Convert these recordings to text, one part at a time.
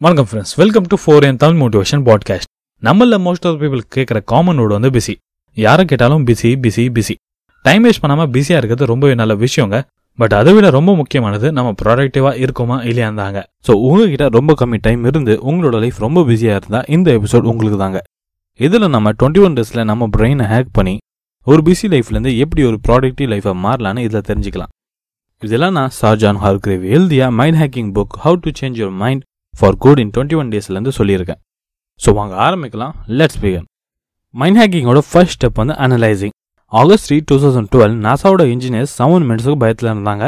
வணக்கம் friends welcome to four N Tamil motivation podcast நம்மள most of people கேட்குற common word வந்து busy யாரை கேட்டாலும் busy busy busy time waste பண்ணாமல் பிஸியாக இருக்கிறது ரொம்பவே நல்ல விஷயங்க. பட் அதை விட ரொம்ப முக்கியமானது நம்ம ப்ரொடக்டிவாக இருக்கோமா இல்லையாந்தாங்க ஸோ உங்ககிட்ட ரொம்ப கம்மி டைம் இருந்து உங்களோட லைஃப் ரொம்ப பிஸியாக இருந்தால் இந்த எபிசோட் உங்களுக்கு தாங்க. இதில் நம்ம டுவெண்ட்டி ஒன் டேஸில் நம்ம பிரெயினை ஹேக் பண்ணி ஒரு பிஸி லைஃப்லேருந்து எப்படி ஒரு ப்ராடக்டிவ் லைஃபை மாறலான்னு இதில் தெரிஞ்சுக்கலாம். இதெல்லாம் நான் ஷார்ஜான் ஹார்கிரேவ் எழுதிய mind hacking book how to change your mind for good in twenty one டேஸ்லேருந்து சொல்லியிருக்கேன். ஸோ வாங்க ஆரம்பிக்கலாம். லெட்ஸ் பிகன் மைண்ட் ஹேக்கிங்கோட ஃபர்ஸ்ட் ஸ்டெப் வந்து analysing August three two thousand twelve நாசாவோட engineers seven மினிட்ஸுக்கு பயத்தில் இருந்தாங்க.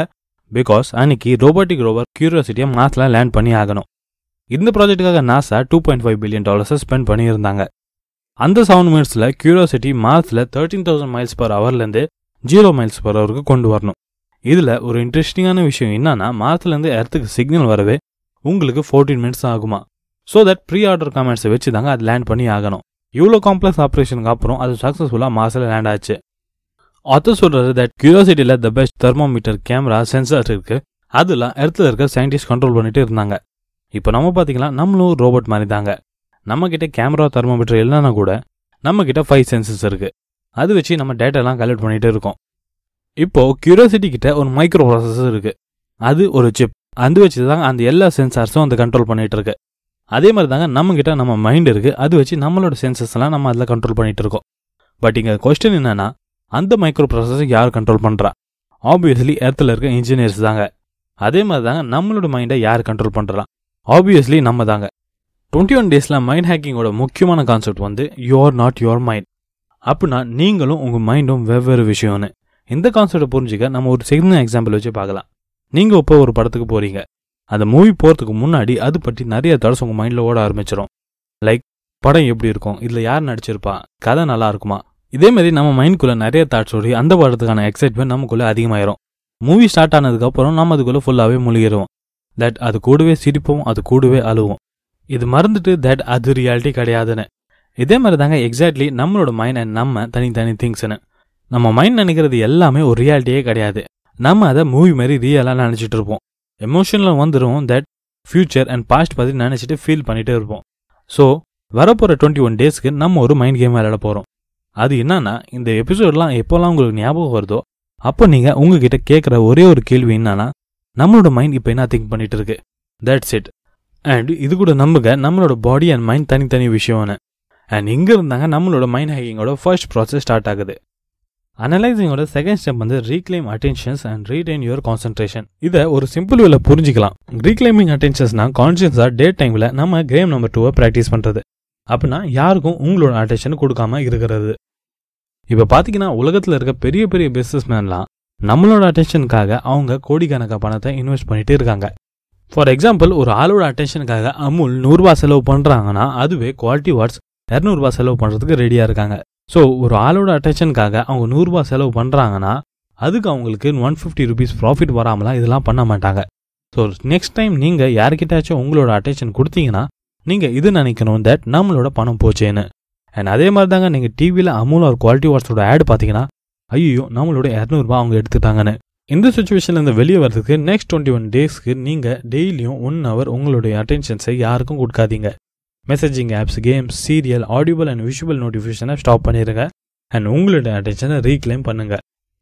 பிகாஸ் அன்னைக்கு ரோபோட்டிக் ரோவர் கியூரியாசிட்டியை மாஸில் லேண்ட் பண்ணி ஆகணும். இந்த ப்ராஜெக்ட்டுக்காக NASA two point five billion டாலர்ஸை spend பண்ணியிருந்தாங்க. அந்த செவன் மினிட்ஸில் கியூரியாசிட்டி மார்ஸில் thirteen thousand miles per ஹவர்லேருந்து zero miles per ஹவருக்கு கொண்டு வரணும். இதில் ஒரு இன்ட்ரெஸ்டிங்கான விஷயம் என்னன்னா மார்ஸ்லேருந்து எர்த்துக்கு சிக்னல் வரவே உங்களுக்கு ஃபோர்டீன் மினிட்ஸ் ஆகுமா? ஸோ தட் ப்ரீ ஆர்டர் கமெண்ட்ஸை வச்சு தாங்க அது லேண்ட் பண்ணி ஆகணும். இவ்வளோ காம்ப்ளெக்ஸ் ஆப்ரேஷனுக்கு அப்புறம் அது சக்ஸஸ்ஃபுல்லாக மாசில் லேண்ட் ஆச்சு. ஆத்தர் சொல்கிறது that கியூரியாசிட்டியில் the best thermometer camera sensor இருக்குது அதில் இடத்துல இருக்க சயின்டிஸ்ட் கண்ட்ரோல் பண்ணிட்டு இருந்தாங்க. இப்போ நம்ம பார்த்தீங்கன்னா நம்மளும் ரோபோட் மாதிரி தாங்க. நம்மக்கிட்ட கேமரா தெர்மோமீட்டர் இல்லைன்னா கூட நம்மக்கிட்ட ஃபைவ் சென்சஸ் இருக்குது அது வச்சு நம்ம டேட்டாலாம் கலெக்ட் பண்ணிகிட்டு இருக்கோம். இப்போது கியூரியாசிட்டி கிட்ட ஒரு மைக்ரோ ப்ராசஸர் இருக்குது அது ஒரு சிப் அது வச்சு தான் அந்த எல்லா சென்சார்ஸும் அந்த கண்ட்ரோல் பண்ணிட்டு இருக்கு அதே மாதிரி தாங்க நம்மகிட்ட நம்ம மைண்ட் இருக்கு. அது வச்சு நம்மளோட சென்சஸ்லாம் எல்லாம் நம்ம அதில் கண்ட்ரோல் பண்ணிட்டு இருக்கோம். பட் இங்கே கொஸ்டின் என்னன்னா அந்த மைக்ரோ ப்ராசஸர் யார் கண்ட்ரோல் பண்ணுறா ஆப்வியஸ்லி எர்த்தில் இருக்க இன்ஜினியர்ஸ் தாங்க. அதே மாதிரி தாங்க நம்மளோட மைண்டை யார் கண்ட்ரோல் பண்ணுறா ஆப்வியஸ்லி நம்ம தாங்க. டுவெண்ட்டி ஒன் டேஸில் மைண்ட் ஹேக்கிங்கோட முக்கியமான கான்செப்ட் வந்து யுவர் நாட் யுவர் மைண்ட் அப்படின்னா நீங்களும் உங்கள் மைண்டும் வெவ்வேறு விஷயம்னு. இந்த கான்செப்டை புரிஞ்சுக்க நம்ம ஒரு சின்ன எக்ஸாம்பிள் வச்சு பார்க்கலாம். நீங்கள் இப்போ ஒரு படத்துக்கு போறீங்க? அந்த மூவி போகிறதுக்கு முன்னாடி அது பற்றி நிறைய தாட்ஸ் உங்கள் மைண்டில் ஓட ஆரம்பிச்சிடும் லைக் படம் எப்படி இருக்கும்? இதில் யார் நடிச்சிருப்பா? கதை நல்லா இருக்குமா? இதே மாதிரி நம்ம மைண்ட்குள்ளே நிறைய தாட்ஸ் ஓடி அந்த படத்துக்கான எக்ஸைட்மெண்ட் நமக்குள்ளே அதிகமாயிரும். மூவி ஸ்டார்ட் ஆனதுக்கப்புறம் நம்ம அதுக்குள்ளே ஃபுல்லாகவே முழுகிடுவோம் தட் அது கூடவே சிரிப்போம் அது கூடவே அழுவோம். இது மறந்துட்டு தட் அது ரியாலிட்டி கிடையாதுன்னு. இதே மாதிரி தாங்க எக்ஸாக்ட்லி நம்மளோட மைண்ட் அண்ட் நம்ம தனித்தனி திங்ஸ்னு நம்ம மைண்ட் நினைக்கிறது எல்லாமே ஒரு ரியாலிட்டியே கிடையாது. நம்ம அதை மூவி மாதிரி ரியலாக நினச்சிட்டு இருப்போம். எமோஷனில் வந்துடும் தட் ஃப்யூச்சர் அண்ட் பாஸ்ட் பற்றி நினச்சிட்டு ஃபீல் பண்ணிகிட்டே இருப்போம். ஸோ வரப்போகிற டுவெண்ட்டி ஒன் டேஸ்க்கு நம்ம ஒரு மைண்ட் கேம் விளையாட போகிறோம் அது என்னன்னா இந்த எபிசோட்லாம் எப்போல்லாம் உங்களுக்கு ஞாபகம் வருதோ அப்போ நீங்கள் உங்ககிட்ட கேட்குற ஒரே ஒரு கேள்வி என்னன்னா நம்மளோட மைண்ட் இப்போ என்ன திங்க் பண்ணிட்டு இருக்கு தட்ஸ் இட் அண்ட் இது கூட நம்புங்க நம்மளோட பாடி அண்ட் மைண்ட் தனித்தனி விஷயம்னு அண்ட் இங்கே இருந்தாங்க நம்மளோட மைண்ட் ஹேக்கிங்கோட ஃபர்ஸ்ட் ப்ராசஸ் ஸ்டார்ட் ஆகுது. அனலைசிங்கோட செகண்ட் ஸ்டெப் வந்து reclaim attentions and retain your concentration இதை ஒரு சிம்பிள் வேல புரிஞ்சிக்கலாம். ரீக்ளைமிங் அட்டென்ஷன்ஸ்னா கான்சியஸாக டே டைமில் நம்ம கேம் நம்பர் டூவை ப்ராக்டிஸ் பண்ணுறது அப்படின்னா யாருக்கும் உங்களோட அட்டென்ஷன் கொடுக்காம இருக்கிறது. இப்போ பார்த்தீங்கன்னா உலகத்தில் இருக்க பெரிய பெரிய பிஸ்னஸ் மேன்லாம் நம்மளோட அட்டென்ஷனுக்காக அவங்க கோடிக்கணக்கான பணத்தை இன்வெஸ்ட் பண்ணிட்டு இருக்காங்க. ஃபார் எக்ஸாம்பிள் ஒரு ஆளோட அட்டென்ஷனுக்காக அமுல் நூறுரூவா செலவு பண்ணுறாங்கன்னா அதுவே குவாலிட்டி வாட்ஸ் இரநூறுபா செலவு பண்ணுறதுக்கு ரெடியாக இருக்காங்க. ஸோ ஒரு ஆளோட அட்டென்ஷனுக்காக அவங்க நூறுரூபா செலவு பண்ணுறாங்கன்னா அதுக்கு அவங்களுக்கு ஒன் ஃபிஃப்டி ருபீஸ் ப்ராஃபிட் வராமலாம் இதெல்லாம் பண்ண மாட்டாங்க. ஸோ நெக்ஸ்ட் டைம் நீங்கள் யார்கிட்டாச்சும் உங்களோட அட்டென்ஷன் கொடுத்தீங்கன்னா நீங்கள் இது நினைக்கணும் தட் நம்மளோட பணம் போச்சேன்னு. அண்ட் அதே மாதிரி தாங்க நீங்கள் டிவியில் அமுல் ஒரு குவாலிட்டி வாட்ஸோட ஆட் பார்த்தீங்கன்னா ஐயோ நம்மளோட இரநூறுபா அவங்க எடுத்துட்டாங்கன்னு. இந்த சுச்சுவேஷன்லேருந்து வெளியே வரதுக்கு நெக்ஸ்ட் டுவெண்ட்டி ஒன் டேஸ்க்கு நீங்கள் டெய்லியும் ஒன் ஹவர் உங்களுடைய அட்டென்ஷன்ஸை யாருக்கும் கொடுக்காதீங்க. Messaging apps games serial audible and visual நோட்டிஃபிகேஷனை ஸ்டாப் பண்ணிடுங்க அண்ட் உங்களோட அட்டென்ஷனை ரீக்ளைம் பண்ணுங்க.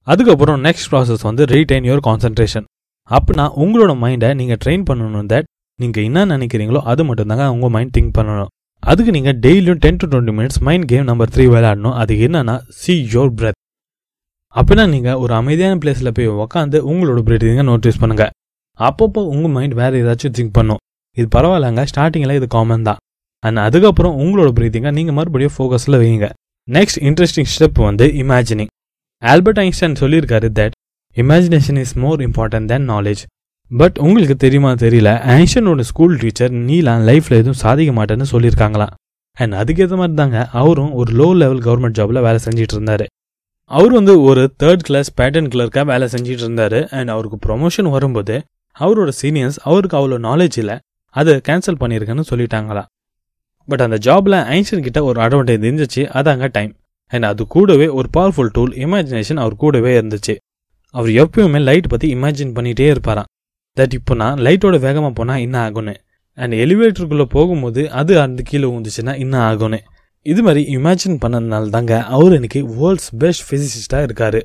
அதுக்கப்புறம் நெக்ஸ்ட் ப்ராசஸ் வந்து ரீடைன் யுவர் கான்சன்ட்ரேஷன் அப்படின்னா உங்களோட மைண்டை நீங்கள் ட்ரெயின் பண்ணணும் தட் நீங்கள் என்ன நினைக்கிறீங்களோ அது மட்டும்தாங்க உங்கள் மைண்ட் திங்க் பண்ணணும். அதுக்கு நீங்கள் டெய்லியும் ten to twenty minutes mind game number three விளையாடணும். அது என்னன்னா சி யோர் பிரெத் அப்படின்னா நீங்கள் ஒரு அமைதியான பிளேஸில் போய் உக்காந்து உங்களோட பிரீத்திங்கை நோட்டீஸ் பண்ணுங்கள் அப்பப்போ உங்கள் மைண்ட் வேறு ஏதாச்சும் திங்க் பண்ணும். இது பரவாயில்லங்க. ஸ்டார்டிங்கில் இது காமன் தான். அண்ட் அதுக்கப்புறம் உங்களோட பிரீத்திங்கை நீங்கள் மறுபடியும் ஃபோக்கஸில் வைங்க. நெக்ஸ்ட் இன்ட்ரெஸ்டிங் ஸ்டெப் வந்து இமேஜினிங் ஆல்பர்ட் ஐன்ஸ்டைன் சொல்லியிருக்காரு that imagination is more important than knowledge but உங்களுக்கு தெரியுமா தெரியல ஐன்ஸ்டைனோட ஸ்கூல் டீச்சர் நீலாம் லைஃப்பில் எதுவும் சாதிக்க மாட்டேன்னு சொல்லியிருக்காங்களாம். அண்ட் அதுக்கேற்ற மாதிரி தாங்க அவரும் ஒரு லோ லெவல் கவர்மெண்ட் ஜாபில் வேலை செஞ்சுட்டு இருந்தாரு அவர் வந்து ஒரு தேர்ட் கிளாஸ் பேட்டர்ன் கிளர்க்காக வேலை செஞ்சுட்டு இருந்தாரு அண்ட் அவருக்கு ப்ரொமோஷன் வரும்போது அவரோட சீனியர்ஸ் அவருக்கு அவ்வளோ நாலேஜ் இல்லை அதை கேன்சல் பண்ணியிருக்கேன்னு சொல்லிட்டாங்களா பட் அந்த ஜாப்ல ஐன்ஸ்டைன் கிட்ட ஒரு அட்வான்டேஜ் இருந்துச்சு அதாங்க டைம் அண்ட் அது கூடவே ஒரு பவர்ஃபுல் டூல் இமேஜினேஷன் அவர் கூடவே இருந்துச்சு. அவர் எப்பயுமே லைட் பற்றி இமேஜின் பண்ணிகிட்டே இருப்பாராம். தட் இப்போ நான் லைட்டோட வேகமாக போனால் என்ன ஆகும்னு. அண்ட் எலிவேட்டருக்குள்ளே போகும்போது அது அந்த கீழே விழுந்துச்சுன்னா இன்னும் ஆகும்னு. இது மாதிரி இமேஜின் பண்ணதுனால தாங்க அவர் இன்னைக்கு வேர்ல்ட்ஸ் பெஸ்ட் ஃபிசிசிஸ்டாக இருக்காரு.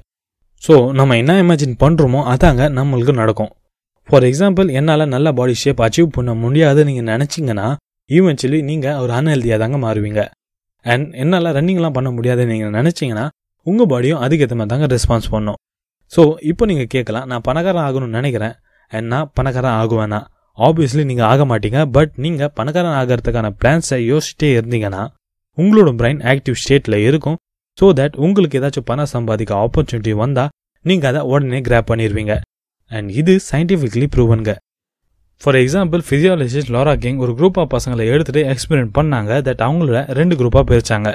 ஸோ நம்ம என்ன இமேஜின் பண்ணுறோமோ அதாங்க நம்மளுக்கு நடக்கும். ஃபார் எக்ஸாம்பிள் என்னால் நல்ல பாடி ஷேப் அச்சீவ் பண்ண முடியாது நீங்கள் நினச்சிங்கன்னா ஈவென்ச்சுவலி நீங்கள் ஒரு அன்ஹெல்தியாக தாங்க மாறுவீங்க. அண்ட் என்னால் ரன்னிங்லாம் பண்ண முடியாதுன்னு நீங்கள் நினச்சிங்கன்னா உங்கள் பாடியும் அதுக்கேற்ற மாதிரி தாங்க ரெஸ்பான்ஸ் பண்ணும். ஸோ இப்போ நீங்கள் கேட்கலாம் நான் பணக்காரன் ஆகணும்னு நினைக்கிறேன் அண்ட் நான் பணக்காரன் ஆகுவேனா? ஆப்வியஸ்லி நீங்கள் ஆக மாட்டீங்க பட் நீங்கள் பணக்காரன் ஆகிறதுக்கான பிளான்ஸை யோசிச்சிட்டே இருந்தீங்கன்னா உங்களோட பிரைன் ஆக்டிவ் ஸ்டேட்டில் இருக்கும். ஸோ தட் உங்களுக்கு ஏதாச்சும் பணம் சம்பாதிக்க ஆப்பர்ச்சுனிட்டி வந்தால் நீங்கள் அதை உடனே கிராப் பண்ணிடுவீங்க அண்ட் இது scientifically ப்ரூவனுங்க for example physiologist Laura King ஒரு குரூப் ஆஃப் பசங்களை எடுத்துகிட்டு எக்ஸ்பெரிமெண்ட் பண்ணாங்க. தட் அவங்கள ரெண்டு குரூப்பாக பிரிச்சாங்க.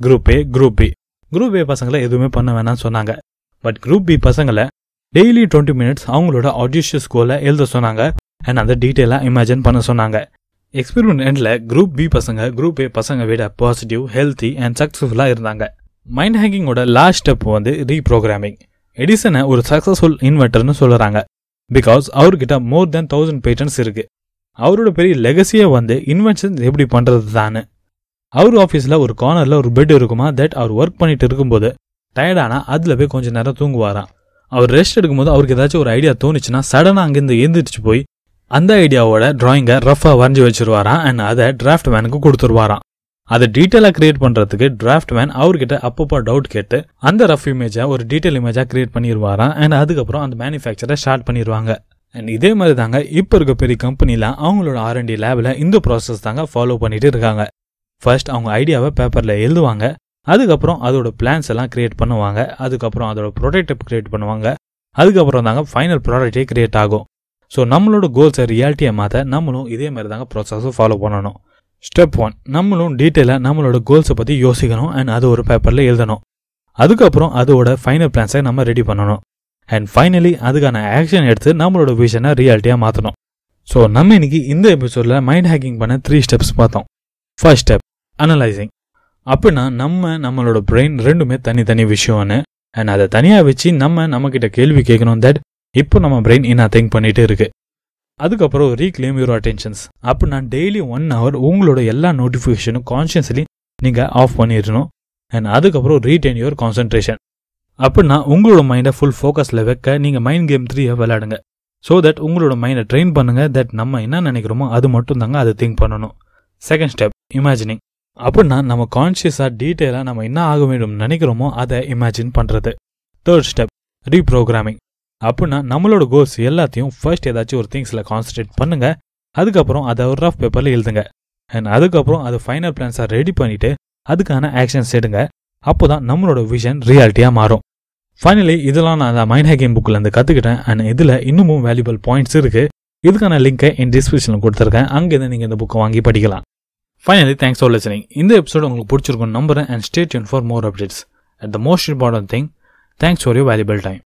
Group A group B group A பசங்களை எதுவுமே பண்ண வேணாம்னு சொன்னாங்க. பட் குரூப் பி பசங்களை டெய்லி டுவெண்ட்டி மினிட்ஸ் அவங்களோட ஆடிஷியஸ் ஸ்கோலில் எழுத சொன்னாங்க. அண்ட் அதை டீட்டெயிலாக இமேஜின் பண்ண சொன்னாங்க. எக்ஸ்பெரிமெண்ட் எண்டில் குரூப் பி பசங்க குரூப் ஏ பசங்க விட பாசிட்டிவ் ஹெல்த்தி அண்ட் சக்ஸஸ்ஃபுல்லாக இருந்தாங்க. மைண்ட் ஹேக்கிங்கோட லாஸ்ட் ஸ்டெப் வந்து ரீப்ரோக்ராமிங் எடிசனை ஒரு சக்ஸஸ்ஃபுல் இன்வெர்டர்னு சொல்கிறாங்க பிகாஸ் அவர்கிட்ட மோர் தென் தௌசண்ட் பேட்டன்ஸ் இருக்கு. அவரோட பெரிய லெகசியே வந்து இன்வென்ஷன் எப்படி பண்ணுறது தானு அவர் ஆஃபீஸில் ஒரு கார்னரில் ஒரு பெட் இருக்குமா? தட் அவர் ஒர்க் பண்ணிட்டு இருக்கும்போது டயர்டானா அதில் போய் கொஞ்சம் நேரம் தூங்குவாராம். அவர் ரெஸ்ட் எடுக்கும்போது அவருக்கு ஏதாச்சும் ஒரு ஐடியா தோணுச்சுன்னா சடனாக அங்கேருந்து எழுந்திரிச்சு போய் அந்த ஐடியாவோட டிராயிங்கை ரஃபாக வரைஞ்சி வச்சிருவாராம் அண்ட் அதை டிராஃப்ட் மேனுக்கு கொடுத்துருவாராம். அதை டீட்டெயிலாக கிரியேட் பண்ணுறதுக்கு டிராஃப்ட் மேன் அவர்கிட்ட அப்பப்போ டவுட் கேட்டு அந்த ரஃப் இமேஜை ஒரு டீட்டெயில் இமேஜாக கிரியேட் பண்ணிடுவாராம் அண்ட் அதுக்கப்புறம் அந்த மேனுஃபேக்சரை ஸ்டார்ட் பண்ணிடுவாங்க அண்ட் இதே மாதிரி தாங்க இப்போ இருக்க பெரிய கம்பெனிலாம் அவங்களோட ஆர்என்டி லேபில் இந்த ப்ராசஸ் தாங்க ஃபாலோ பண்ணிட்டு இருக்காங்க. ஃபர்ஸ்ட் அவங்க ஐடியாவை பேப்பரில் எழுதுவாங்க. அதுக்கப்புறம் அதோட பிளான்ஸ் எல்லாம் கிரியேட் பண்ணுவாங்க. அதுக்கப்புறம் அதோட ப்ரொடக்டை கிரியேட் பண்ணுவாங்க. அதுக்கப்புறம் தாங்க ஃபைனல் ப்ராடக்டே கிரியேட் ஆகும். ஸோ நம்மளோட கோல்ஸை ரியாலிட்டியை மாற்ற நம்மளும் இதே மாதிரி தாங்க ப்ராசஸை ஃபாலோ பண்ணணும். ஸ்டெப் ஒன் நம்மளும் டீட்டெயிலாக நம்மளோட கோல்ஸை பற்றி யோசிக்கணும். அண்ட் அது ஒரு பேப்பரில் எழுதணும். அதுக்கப்புறம் அதோட ஃபைனல் பிளான்ஸை நம்ம ரெடி பண்ணணும். அண்ட் ஃபைனலி அதுக்கான ஆக்ஷன் எடுத்து நம்மளோட விஷனை ரியாலிட்டியாக மாற்றணும் ஸோ நம்ம இன்னைக்கு இந்த எபிசோடில் மைண்ட் ஹேக்கிங் பண்ண த்ரீ ஸ்டெப்ஸ் பார்த்தோம். ஃபர்ஸ்ட் ஸ்டெப் அனலைசிங் அப்படின்னா நம்ம நம்மளோட பிரெயின் ரெண்டுமே தனித்தனி விஷயம்னு. அண்ட் அதை தனியாக வச்சு நம்ம நம்மக்கிட்ட கேள்வி கேட்கணும். தட் இப்போ நம்ம பிரெயின் என்ன திங்க் பண்ணிட்டு இருக்கு. அதுக்கப்புறம் ரீக்ளைம் யூர் அட்டென்ஷன்ஸ் அப்படின்னா டெய்லி ஒன் ஹவர் உங்களோட எல்லா நோட்டிஃபிகேஷனும் கான்ஷியஸ்லி நீங்கள் ஆஃப் பண்ணிடணும் அண்ட் அதுக்கப்புறம் ரீடைன் யுவர் கான்சென்ட்ரேஷன் அப்படின்னா உங்களோட மைண்டை ஃபுல் ஃபோக்கஸில் வைக்க நீங்கள் மைண்ட் கேம் த்ரீயை விளையாடுங்க. ஸோ தட் உங்களோட மைண்டை ட்ரெயின் பண்ணுங்க. தட் நம்ம என்ன நினைக்கிறோமோ அது மட்டும் தாங்க அதை திங்க் பண்ணணும். செகண்ட் ஸ்டெப் இமேஜினிங் அப்படின்னா நம்ம கான்ஷியஸாக டீட்டெயிலாக நம்ம என்ன ஆக வேண்டும் நினைக்கிறோமோ அதை இமேஜின் பண்ணுறது தேர்ட் ஸ்டெப் ரீப்ரோக்ராமிங் அப்படின்னா நம்மளோட கோல்ஸ் எல்லாத்தையும் ஃபர்ஸ்ட் ஏதாச்சும் ஒரு திங்ஸில் கான்சன்ட்ரேட் பண்ணுங்க. அதுக்கப்புறம் அதை ஒரு ரஃப் பேப்பரில் எழுதுங்க. அண்ட் அதுக்கப்புறம் அதை ஃபைனல் பிளான்ஸாக ரெடி பண்ணிட்டு அதுக்கான ஆக்ஷன்ஸ் எடுங்க. அப்போ தான் நம்மளோட விஷன் ரியாலிட்டியாக மாறும். ஃபைனலி இதெல்லாம் நான் அந்த மைண்ட் ஹேக்கிங் புக்கிலேருந்து கற்றுக்கிட்டேன் அண்ட் இதில் இன்னமும் வேல்யூபிள் பாயிண்ட்ஸ் இருக்குது இதுக்கான லிங்கை என் டிஸ்கிரிப்ஷனில் கொடுத்துருக்கேன். அங்கேருந்து நீங்கள் இந்த புக்கை வாங்கி படிக்கலாம். ஃபைனலி தேங்க்ஸ் ஃபார் லிசனிங் இந்த எபிசோட் உங்களுக்கு பிடிச்சிருக்கும் நம்புறேன். And stay tune for more updates at the most important thing thanks for your valuable time